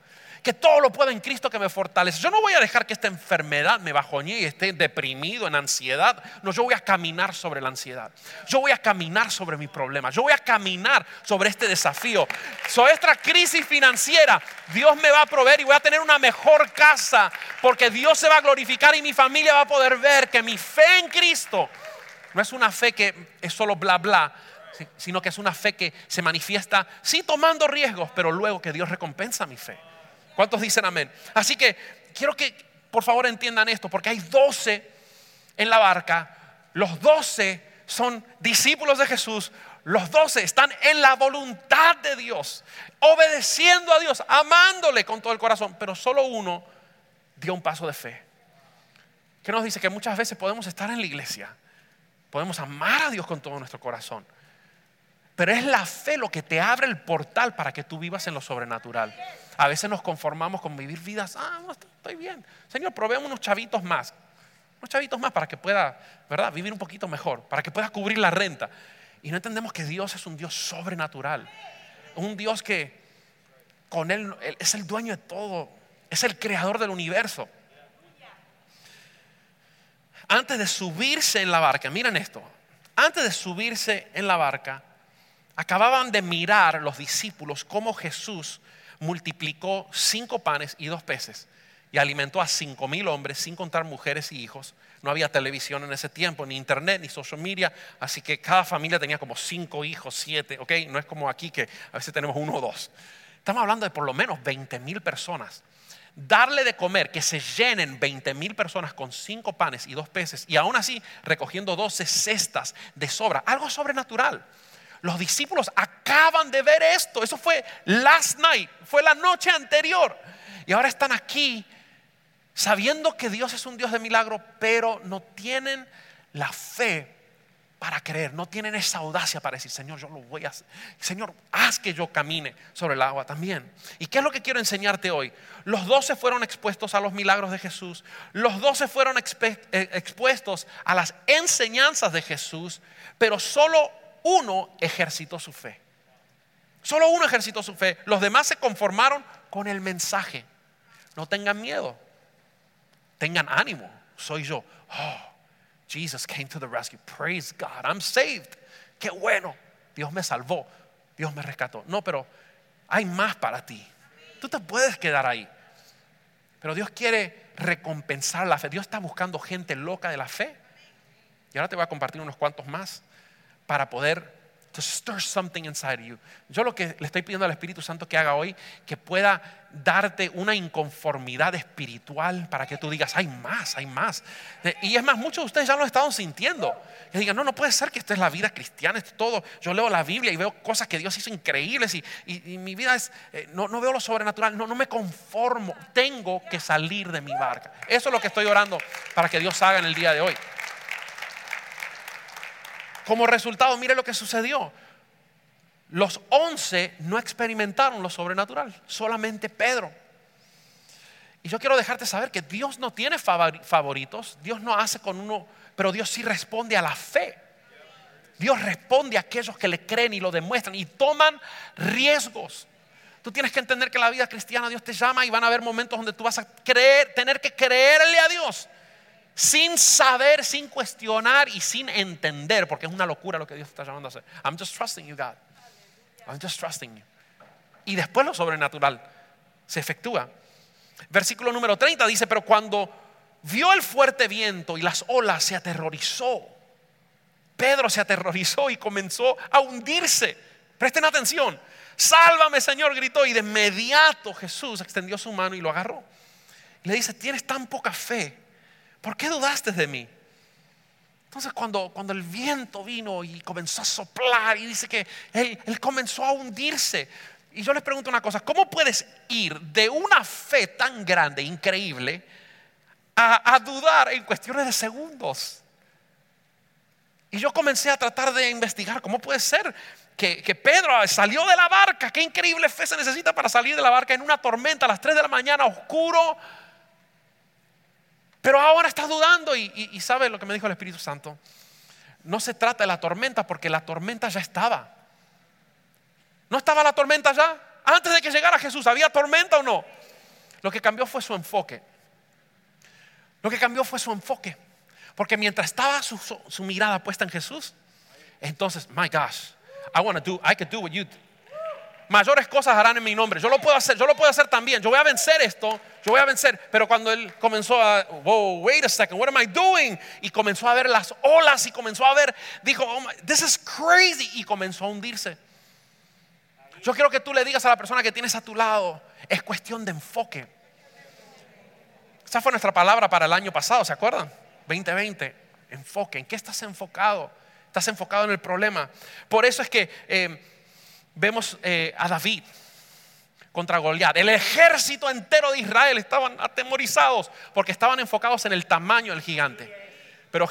que todo lo puedo en Cristo que me fortalece. Yo no voy a dejar que esta enfermedad me bajoñe y esté deprimido, en ansiedad. No, yo voy a caminar sobre la ansiedad. Yo voy a caminar sobre mi problema. Yo voy a caminar sobre este desafío. Sobre esta crisis financiera, Dios me va a proveer y voy a tener una mejor casa porque Dios se va a glorificar y mi familia va a poder ver que mi fe en Cristo no es una fe que es solo bla bla, sino que es una fe que se manifiesta, sí tomando riesgos, pero luego que Dios recompensa mi fe. ¿Cuántos dicen amén? Así que quiero que por favor entiendan esto, porque hay 12 en la barca, los 12 son discípulos de Jesús, los 12 están en la voluntad de Dios, obedeciendo a Dios, amándole con todo el corazón, pero solo uno dio un paso de fe. ¿Qué nos dice? Que muchas veces podemos estar en la iglesia, podemos amar a Dios con todo nuestro corazón, pero es la fe lo que te abre el portal para que tú vivas en lo sobrenatural. A veces nos conformamos con vivir vidas, ah, estoy bien. Señor, proveemos unos chavitos más, unos chavitos más para que pueda, ¿verdad? Vivir un poquito mejor, para que pueda cubrir la renta. Y no entendemos que Dios es un Dios sobrenatural, un Dios que con Él, él es el dueño de todo, es el creador del universo. Antes de subirse en la barca, miren esto, antes de subirse en la barca, acababan de mirar los discípulos cómo Jesús multiplicó cinco panes y dos peces y alimentó a cinco mil hombres sin contar mujeres y hijos. No había televisión en ese tiempo, ni internet, ni social media, así que cada familia tenía como cinco hijos, siete, ¿ok? No es como aquí que a veces tenemos uno o dos. Estamos hablando de por lo menos 20 mil personas. darle de comer, que se llenen 20 mil personas con cinco panes y dos peces, y aún así recogiendo 12 cestas de sobra, algo sobrenatural. Los discípulos acaban de ver esto, eso fue last night, fue la noche anterior, y ahora están aquí sabiendo que Dios es un Dios de milagro, pero no tienen la fe para creer, no tienen esa audacia para decir, Señor, yo lo voy a hacer. Señor, haz que yo camine sobre el agua también. ¿Y qué es lo que quiero enseñarte hoy? Los doce fueron expuestos a los milagros de Jesús, los doce fueron eh, expuestos a las enseñanzas de Jesús, pero solo uno ejercitó su fe. Solo uno ejercitó su fe. Los demás se conformaron con el mensaje. No tengan miedo, tengan ánimo. Soy yo. Oh, Jesus came to the rescue. Praise God. I'm saved. Qué bueno. Dios me salvó. Dios me rescató. No, pero hay más para ti. Tú te puedes quedar ahí. Pero Dios quiere recompensar la fe. Dios está buscando gente loca de la fe. Y ahora te voy a compartir unos cuantos más para poder to stir something inside you. Yo lo que le estoy pidiendo al Espíritu Santo que haga hoy, que pueda darte una inconformidad espiritual para que tú digas, hay más, hay más. Y es más, muchos de ustedes ya lo estado sintiendo. Que digan, no, no puede ser que esto es la vida cristiana, esto es todo. Yo leo la Biblia y veo cosas que Dios hizo increíbles y, y, mi vida es, eh, no, no, veo lo sobrenatural, no, no me conformo, tengo que salir de mi barca. Eso es lo que estoy orando para que Dios haga en el día de hoy. Como resultado, mire lo que sucedió. Los once no experimentaron lo sobrenatural, solamente Pedro. Y yo quiero dejarte saber que Dios no tiene favoritos, Dios no hace con uno, pero Dios sí responde a la fe. Dios responde a aquellos que le creen y lo demuestran y toman riesgos. Tú tienes que entender que la vida cristiana Dios te llama y van a haber momentos donde tú vas a creer, tener que creerle a Dios sin saber, sin cuestionar y sin entender, porque es una locura lo que Dios está llamando a hacer. I'm just trusting you, God. I'm just trusting you. Y después lo sobrenatural se efectúa. Versículo número 30 dice, pero cuando vio el fuerte viento y las olas, se aterrorizó. Pedro se aterrorizó y comenzó a hundirse. Presten atención. Sálvame, Señor, gritó. Y de inmediato Jesús extendió su mano y lo agarró. le dice, tienes tan poca fe ¿por qué dudaste de mí? Entonces cuando, cuando el viento vino y comenzó a soplar y dice que él, él comenzó a hundirse. Y yo les pregunto una cosa, ¿cómo puedes ir de una fe tan grande, increíble, a, dudar en cuestiones de segundos? Y yo comencé a tratar de investigar cómo puede ser que, que, Pedro salió de la barca. Qué increíble fe se necesita para salir de la barca en una tormenta a las 3 de la mañana, oscuro, pero ahora estás dudando y, y, sabe lo que me dijo el Espíritu Santo. No se trata de la tormenta porque la tormenta ya estaba. ¿No estaba la tormenta ya? Antes de que llegara Jesús, ¿había tormenta o no? Lo que cambió fue su enfoque. Lo que cambió fue su enfoque. Porque mientras estaba su, su, mirada puesta en Jesús, entonces, my gosh, I want to do, I could do what you mayores cosas harán en mi nombre. Yo lo puedo hacer, yo lo puedo hacer también. Yo voy a vencer esto, yo voy a vencer. Pero cuando él comenzó a, whoa, wait a second, what am I doing? Y comenzó a ver las olas y comenzó a ver, dijo, oh my, this is crazy. Y comenzó a hundirse. Yo quiero que tú le digas a la persona que tienes a tu lado, es cuestión de enfoque. Esa fue nuestra palabra para el año pasado, ¿se acuerdan? 2020, enfoque. ¿En qué estás enfocado? Estás enfocado en el problema. Por eso es que... Eh, vemos eh, a David contra Goliat. El ejército entero de Israel estaban atemorizados porque estaban enfocados en el tamaño del gigante. Pero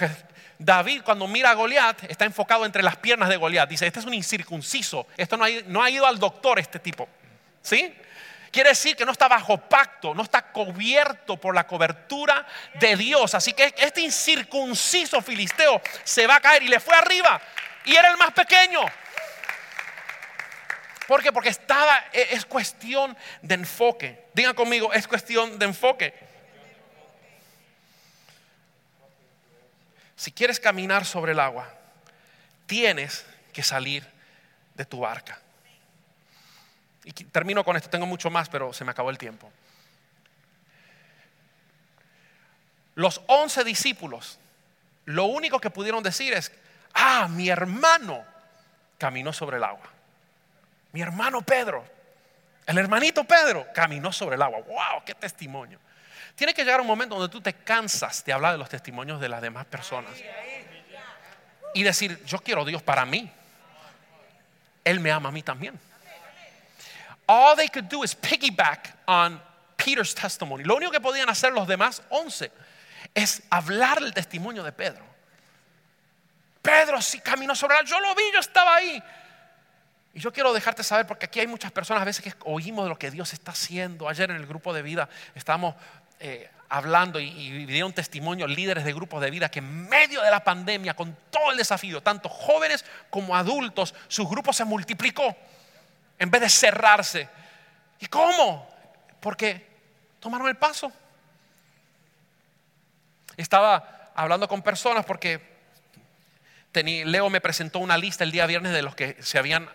David cuando mira a Goliat está enfocado entre las piernas de Goliat. Dice, este es un incircunciso. Esto no ha, no ha ido al doctor este tipo. ¿Sí? Quiere decir que no está bajo pacto, no está cubierto por la cobertura de Dios. Así que este incircunciso filisteo se va a caer y le fue arriba. Y era el más pequeño. ¿Por qué? Porque estaba, e, es cuestión de enfoque. Digan conmigo, es cuestión de enfoque. Si quieres caminar sobre el agua, tienes que salir de tu barca. Y termino con esto, tengo mucho más, pero se me acabó el tiempo. Los once discípulos, lo único que pudieron decir es, ah, mi hermano caminó sobre el agua. Mi hermano Pedro. El hermanito Pedro caminó sobre el agua. ¡Wow! ¡Qué testimonio! Tiene que llegar un momento donde tú te cansas de hablar de los testimonios de las demás personas. Y decir, yo quiero Dios para mí. Él me ama a mí también. All they could do is piggyback on Peter's testimony. Lo único que podían hacer los demás once es hablar del testimonio de Pedro. Pedro sí caminó sobre el Yo lo vi, yo estaba ahí. Y yo quiero dejarte saber, porque aquí hay muchas personas a veces que oímos de lo que Dios está haciendo. Ayer en el grupo de vida estábamos eh, hablando y, y dieron testimonio líderes de grupos de vida que en medio de la pandemia, con todo el desafío, tanto jóvenes como adultos, sus grupos se multiplicó en vez de cerrarse. ¿Y cómo? Porque tomaron el paso. Estaba hablando con personas porque Leo me presentó una lista el día viernes de los que se habían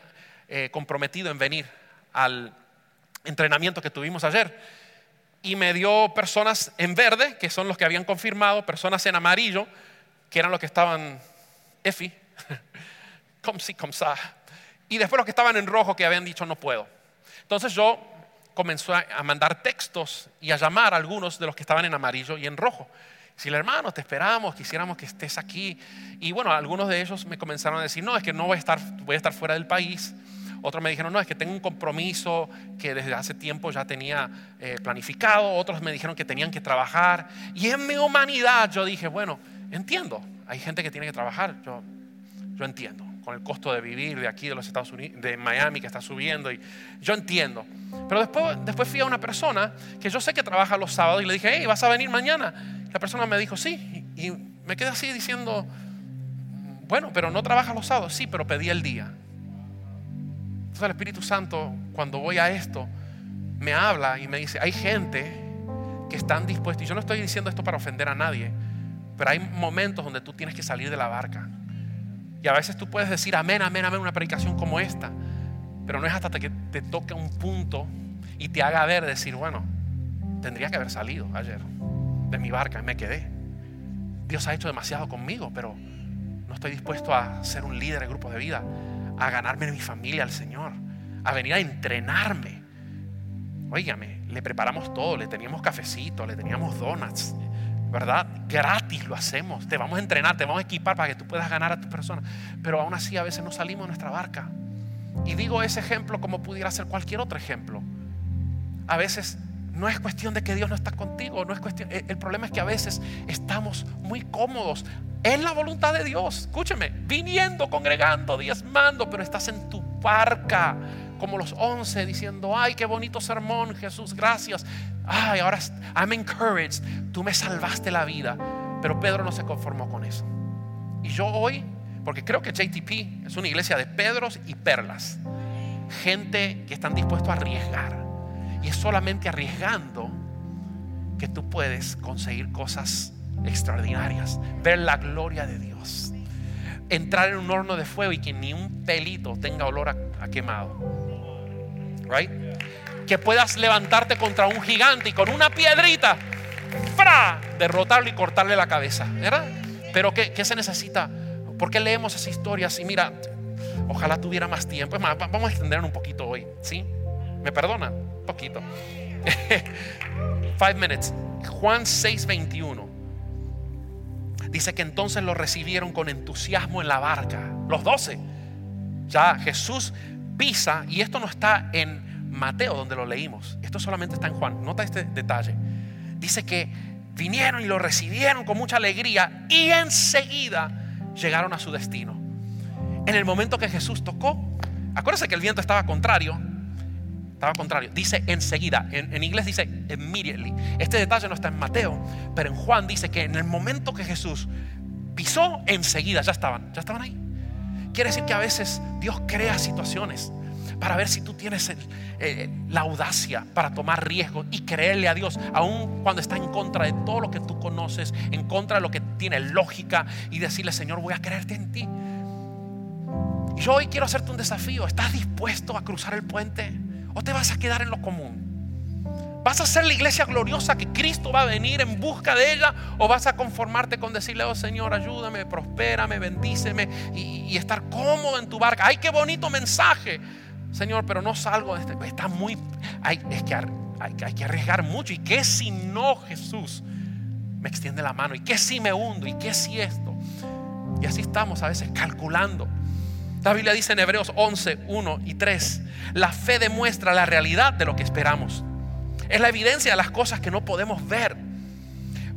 eh, comprometido en venir al entrenamiento que tuvimos ayer. Y me dio personas en verde, que son los que habían confirmado, personas en amarillo, que eran los que estaban EFI, como si, como Y después los que estaban en rojo, que habían dicho no puedo. Entonces yo comenzó a mandar textos y a llamar a algunos de los que estaban en amarillo y en rojo. Si el hermano, te esperamos, quisiéramos que estés aquí. Y bueno, algunos de ellos me comenzaron a decir, no, es que no voy a estar, voy a estar fuera del país. Otros me dijeron, no, es que tengo un compromiso que desde hace tiempo ya tenía eh, planificado. Otros me dijeron que tenían que trabajar. Y en mi humanidad yo dije, bueno, entiendo. Hay gente que tiene que trabajar. Yo, yo entiendo. Con el costo de vivir de aquí, de los Estados Unidos, de Miami, que está subiendo. Y yo entiendo. Pero después, después fui a una persona que yo sé que trabaja los sábados y le dije, hey, ¿vas a venir mañana? La persona me dijo, sí. Y me quedé así diciendo, bueno, pero no trabajas los sábados. Sí, pero pedí el día. El Espíritu Santo, cuando voy a esto, me habla y me dice, hay gente que están dispuestos, y yo no estoy diciendo esto para ofender a nadie, pero hay momentos donde tú tienes que salir de la barca. Y a veces tú puedes decir amén, amén, amén, una predicación como esta, pero no es hasta que te toque un punto y te haga ver, decir, bueno, tendría que haber salido ayer de mi barca y me quedé. Dios ha hecho demasiado conmigo, pero no estoy dispuesto a ser un líder de grupo de vida, a ganarme en mi familia al Señor, a venir a entrenarme. Óigame, le preparamos todo, le teníamos cafecito, le teníamos donuts, ¿verdad? Gratis lo hacemos, te vamos a entrenar, te vamos a equipar para que tú puedas ganar a tus personas, pero aún así a veces no salimos de nuestra barca. Y digo ese ejemplo como pudiera ser cualquier otro ejemplo. A veces no es cuestión de que Dios no está contigo, no es cuestión, el problema es que a veces estamos muy cómodos en la voluntad de Dios. Escúcheme, viniendo, congregando, diezmando, pero estás en tu barca como los once diciendo, ay, qué bonito sermón, Jesús, gracias. Ay, ahora I'm encouraged, tú me salvaste la vida. Pero Pedro no se conformó con eso. Y yo hoy, porque creo que JTP es una iglesia de Pedros y perlas, gente que están dispuestos a arriesgar y es solamente arriesgando que tú puedes conseguir cosas extraordinarias, ver la gloria de Dios, entrar en un horno de fuego y que ni un pelito tenga olor a, quemado. Right? Que puedas levantarte contra un gigante y con una piedrita, ¡fra! derrotarlo y cortarle la cabeza. ¿Verdad? Pero ¿qué, ¿qué, se necesita? ¿Por qué leemos esas historias? Y mira, ojalá tuviera más tiempo. Es más, vamos a extender un poquito hoy. ¿Sí? ¿Me perdonan? Poquito. Five minutes. Juan 6:21. Dice que entonces lo recibieron con entusiasmo en la barca. Los doce. Ya Jesús pisa, y esto no está en Mateo donde lo leímos. Esto solamente está en Juan. Nota este detalle. Dice que vinieron y lo recibieron con mucha alegría y enseguida llegaron a su destino. En el momento que Jesús tocó, acuérdense que el viento estaba contrario, estaba contrario. Dice enseguida. En, inglés dice immediately. Este detalle no está en Mateo, pero en Juan dice que en el momento que Jesús pisó, enseguida ya estaban. Ya estaban ahí. Quiere decir que a veces Dios crea situaciones para ver si tú tienes eh, la audacia para tomar riesgo y creerle a Dios, aun cuando está en contra de todo lo que tú conoces, en contra de lo que tiene lógica, y decirle, Señor, voy a creerte en ti. Yo hoy quiero hacerte un desafío. ¿Estás dispuesto a cruzar el puente? ¿O te vas a quedar en lo común? ¿Vas a ser la iglesia gloriosa que Cristo va a venir en busca de ella? ¿O vas a conformarte con decirle, oh Señor, ayúdame, prospérame, bendíceme y, estar cómodo en tu barca? ¡Ay, qué bonito mensaje! Señor, pero no salgo de este. Está muy. Hay, es que hay que arriesgar mucho. ¿Y qué si no, Jesús? Me extiende la mano. ¿Y qué si me hundo? ¿Y qué si esto? Y así estamos a veces calculando. La Biblia dice en Hebreos 11, 1 y 3, la fe demuestra la realidad de lo que esperamos. Es la evidencia de las cosas que no podemos ver.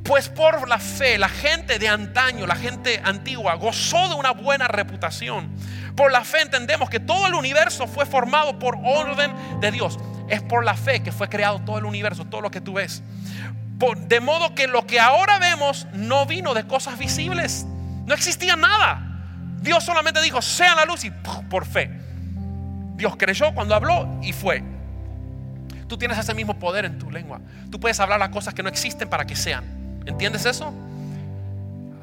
Pues por la fe, la gente de antaño, la gente antigua, gozó de una buena reputación. Por la fe entendemos que todo el universo fue formado por orden de Dios. Es por la fe que fue creado todo el universo, todo lo que tú ves. de modo que lo que ahora vemos no vino de cosas visibles. No existía nada. Dios solamente dijo, sea la luz y por fe. Dios creyó cuando habló y fue. Tú tienes ese mismo poder en tu lengua. Tú puedes hablar las cosas que no existen para que sean. ¿Entiendes eso?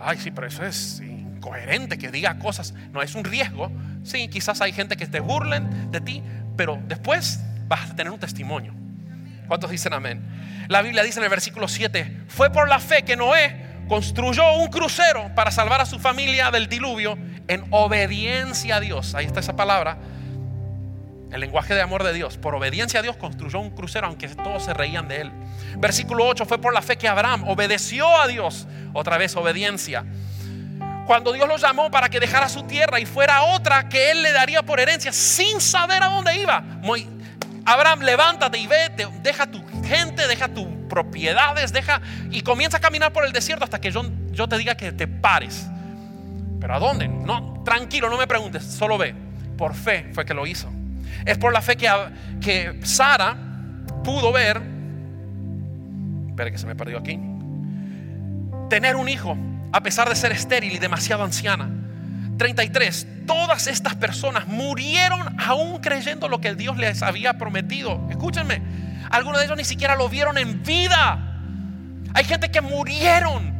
Ay, sí, pero eso es incoherente que diga cosas. No, es un riesgo. Sí, quizás hay gente que te burlen de ti, pero después vas a tener un testimonio. ¿Cuántos dicen amén? La Biblia dice en el versículo 7, fue por la fe que Noé construyó un crucero para salvar a su familia del diluvio en obediencia a Dios. Ahí está esa palabra. El lenguaje de amor de Dios. Por obediencia a Dios construyó un crucero, aunque todos se reían de él. Versículo 8 fue por la fe que Abraham obedeció a Dios. Otra vez obediencia. Cuando Dios lo llamó para que dejara su tierra y fuera otra que él le daría por herencia sin saber a dónde iba. Abraham, levántate y vete, deja tu gente, deja tus propiedades, deja y comienza a caminar por el desierto hasta que yo, yo te diga que te pares. ¿Pero a dónde? No, tranquilo, no me preguntes, solo ve. Por fe fue que lo hizo. Es por la fe que, que Sara pudo ver, espere que se me perdió aquí, tener un hijo a pesar de ser estéril y demasiado anciana. 33. Todas estas personas murieron aún creyendo lo que Dios les había prometido. Escúchenme, algunos de ellos ni siquiera lo vieron en vida. Hay gente que murieron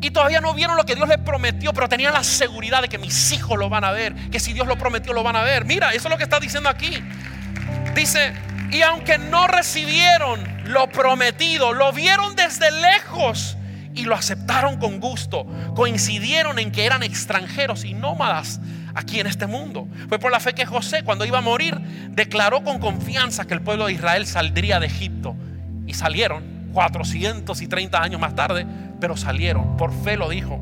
y todavía no vieron lo que Dios les prometió, pero tenían la seguridad de que mis hijos lo van a ver, que si Dios lo prometió lo van a ver. Mira, eso es lo que está diciendo aquí. Dice, y aunque no recibieron lo prometido, lo vieron desde lejos y lo aceptaron con gusto. Coincidieron en que eran extranjeros y nómadas aquí en este mundo. Fue por la fe que José, cuando iba a morir, declaró con confianza que el pueblo de Israel saldría de Egipto. Y salieron 430 años más tarde pero salieron. Por fe lo dijo.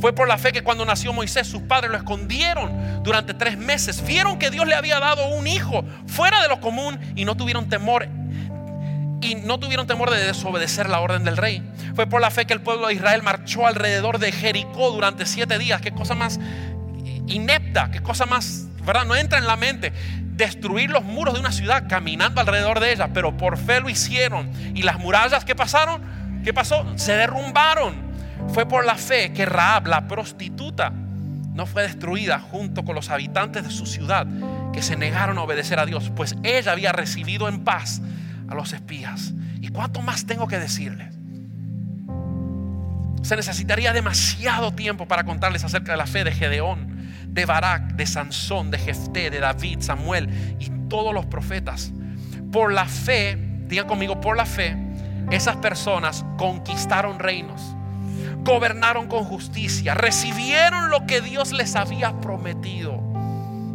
Fue por la fe que cuando nació Moisés sus padres lo escondieron durante tres meses. Vieron que Dios le había dado un hijo fuera de lo común y no tuvieron temor. Y no tuvieron temor de desobedecer la orden del rey. Fue por la fe que el pueblo de Israel marchó alrededor de Jericó durante siete días. Qué cosa más inepta, qué cosa más, ¿verdad? No entra en la mente. Destruir los muros de una ciudad caminando alrededor de ella, pero por fe lo hicieron. Y las murallas, ¿qué pasaron? ¿Qué pasó? Se derrumbaron. Fue por la fe que Raab, la prostituta, no fue destruida junto con los habitantes de su ciudad que se negaron a obedecer a Dios, pues ella había recibido en paz a los espías. ¿Y cuánto más tengo que decirles? Se necesitaría demasiado tiempo para contarles acerca de la fe de Gedeón, de Barak, de Sansón, de Jefté, de David, Samuel y todos los profetas. Por la fe, diga conmigo, por la fe, esas personas conquistaron reinos, gobernaron con justicia, recibieron lo que Dios les había prometido.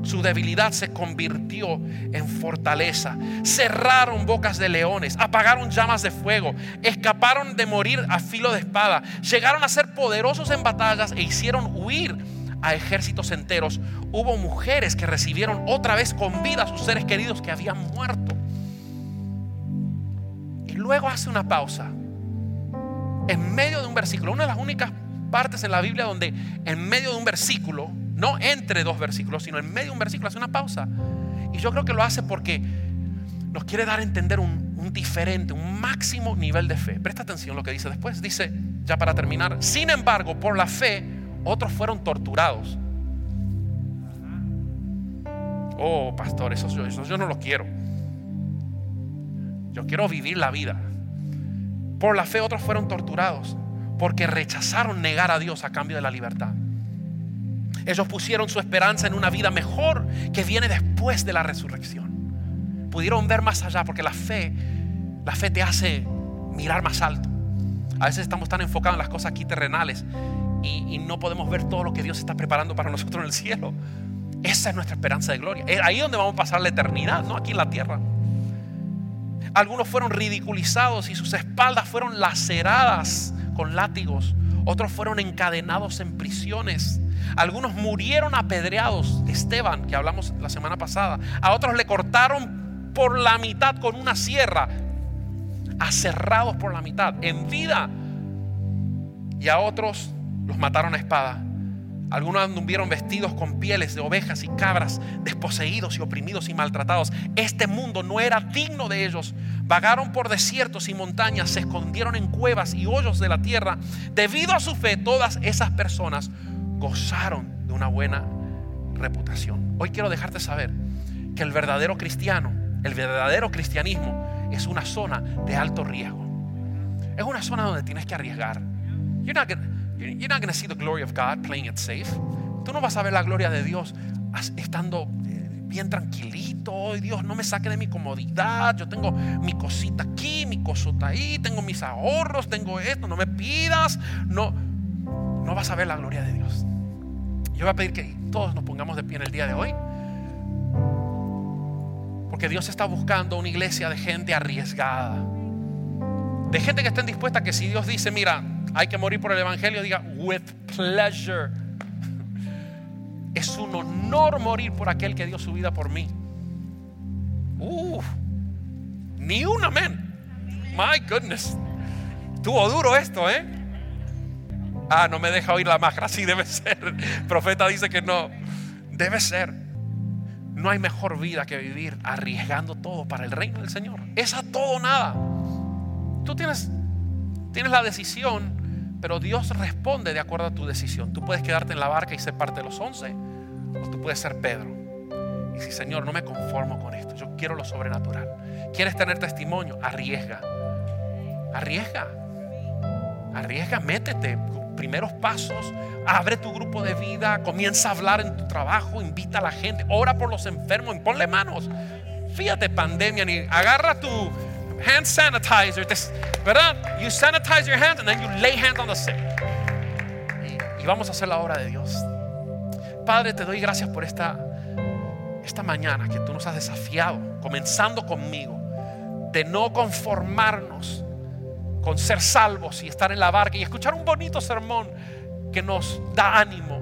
Su debilidad se convirtió en fortaleza. Cerraron bocas de leones, apagaron llamas de fuego, escaparon de morir a filo de espada, llegaron a ser poderosos en batallas e hicieron huir a ejércitos enteros. Hubo mujeres que recibieron otra vez con vida a sus seres queridos que habían muerto luego hace una pausa en medio de un versículo. Una de las únicas partes en la Biblia donde en medio de un versículo, no entre dos versículos, sino en medio de un versículo hace una pausa. Y yo creo que lo hace porque nos quiere dar a entender un, diferente, un máximo nivel de fe. Presta atención a lo que dice después. Dice, ya para terminar, sin embargo, por la fe, otros fueron torturados. Oh, pastor, eso, eso yo no lo quiero. Yo quiero vivir la vida. Por la fe otros fueron torturados porque rechazaron negar a Dios a cambio de la libertad. Ellos pusieron su esperanza en una vida mejor que viene después de la resurrección. Pudieron ver más allá porque la fe, la fe te hace mirar más alto. A veces estamos tan enfocados en las cosas aquí terrenales y, y no podemos ver todo lo que Dios está preparando para nosotros en el cielo. Esa es nuestra esperanza de gloria. Es ahí donde vamos a pasar la eternidad, no aquí en la tierra. Algunos fueron ridiculizados y sus espaldas fueron laceradas con látigos. Otros fueron encadenados en prisiones. Algunos murieron apedreados. Esteban, que hablamos la semana pasada. A otros le cortaron por la mitad con una sierra. Aserrados por la mitad. En vida. Y a otros los mataron a espada. Algunos anduvieron vestidos con pieles de ovejas y cabras, desposeídos y oprimidos y maltratados. Este mundo no era digno de ellos. Vagaron por desiertos y montañas, se escondieron en cuevas y hoyos de la tierra. Debido a su fe, todas esas personas gozaron de una buena reputación. Hoy quiero dejarte saber que el verdadero cristiano, el verdadero cristianismo es una zona de alto riesgo. Es una zona donde tienes que arriesgar. You're not going to see the glory of God playing it safe. Tú no vas a ver la gloria de Dios estando eh, bien tranquilito. Dios, no me saque de mi comodidad. Yo tengo mi cosita aquí, mi cosota ahí, tengo mis ahorros, tengo esto. No me pidas. No, no vas a ver la gloria de Dios. Yo voy a pedir que todos nos pongamos de pie en el día de hoy. Porque Dios está buscando una iglesia de gente arriesgada. De gente que estén dispuesta que si Dios dice, mira, hay que morir por el Evangelio, diga, with pleasure. Es un honor morir por aquel que dio su vida por mí. ni un amén. My goodness. Tuvo duro esto, ¿eh? Ah, no me deja oír la máscara. Sí, debe ser. El profeta dice que no. Debe ser. No hay mejor vida que vivir arriesgando todo para el reino del Señor. Es a todo nada. Tú tienes, tienes la decisión pero Dios responde de acuerdo a tu decisión. Tú puedes quedarte en la barca y ser parte de los once, o tú puedes ser Pedro. Y si Señor, no me conformo con esto, yo quiero lo sobrenatural. ¿Quieres tener testimonio? Arriesga. Arriesga. Arriesga, métete. Primeros pasos, abre tu grupo de vida, comienza a hablar en tu trabajo, invita a la gente, ora por los enfermos, ponle manos. Fíjate, pandemia, ni agarra tu hand sanitizer, ¿verdad? You sanitize your hands and then you lay hands on the sick. Y, vamos a hacer la obra de Dios. Padre, te doy gracias por esta, esta mañana que tú nos has desafiado, comenzando conmigo, de no conformarnos con ser salvos y estar en la barca y escuchar un bonito sermón que nos da ánimo.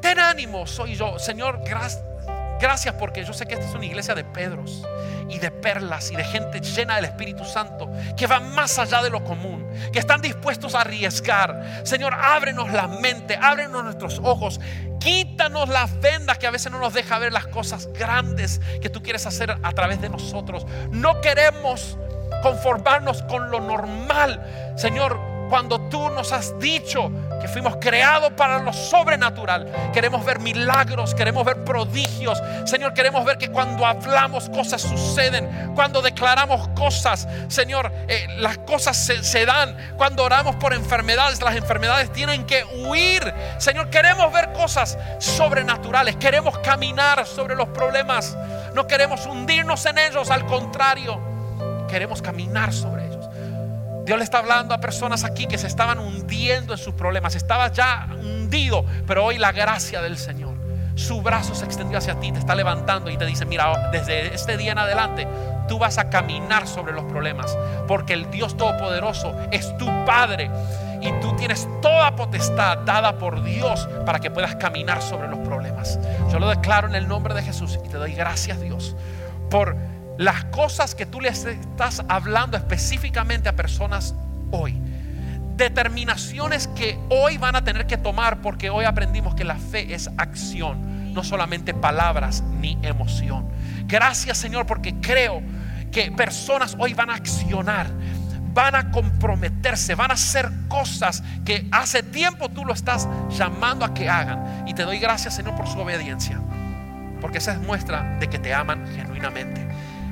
Ten ánimo, soy yo. Señor, gracias Gracias porque yo sé que esta es una iglesia de Pedros y de perlas y de gente llena del Espíritu Santo que van más allá de lo común, que están dispuestos a arriesgar. Señor, ábrenos la mente, ábrenos nuestros ojos, quítanos las vendas que a veces no nos deja ver las cosas grandes que tú quieres hacer a través de nosotros. No queremos conformarnos con lo normal. Señor, cuando tú nos has dicho que fuimos creados para lo sobrenatural. Queremos ver milagros, queremos ver prodigios. Señor, queremos ver que cuando hablamos cosas suceden, cuando declaramos cosas, Señor, eh, las cosas se, se dan. Cuando oramos por enfermedades, las enfermedades tienen que huir. Señor, queremos ver cosas sobrenaturales, queremos caminar sobre los problemas. No queremos hundirnos en ellos, al contrario, queremos caminar sobre ellos. Dios le está hablando a personas aquí que se estaban hundiendo en sus problemas, estaba ya hundido, pero hoy la gracia del Señor, su brazo se extendió hacia ti, te está levantando y te dice, mira, desde este día en adelante tú vas a caminar sobre los problemas, porque el Dios Todopoderoso es tu Padre y tú tienes toda potestad dada por Dios para que puedas caminar sobre los problemas. Yo lo declaro en el nombre de Jesús y te doy gracias Dios por las cosas que tú le estás hablando específicamente a personas hoy. Determinaciones que hoy van a tener que tomar porque hoy aprendimos que la fe es acción, no solamente palabras ni emoción. Gracias Señor porque creo que personas hoy van a accionar, van a comprometerse, van a hacer cosas que hace tiempo tú lo estás llamando a que hagan. Y te doy gracias Señor por su obediencia, porque esa es muestra de que te aman genuinamente.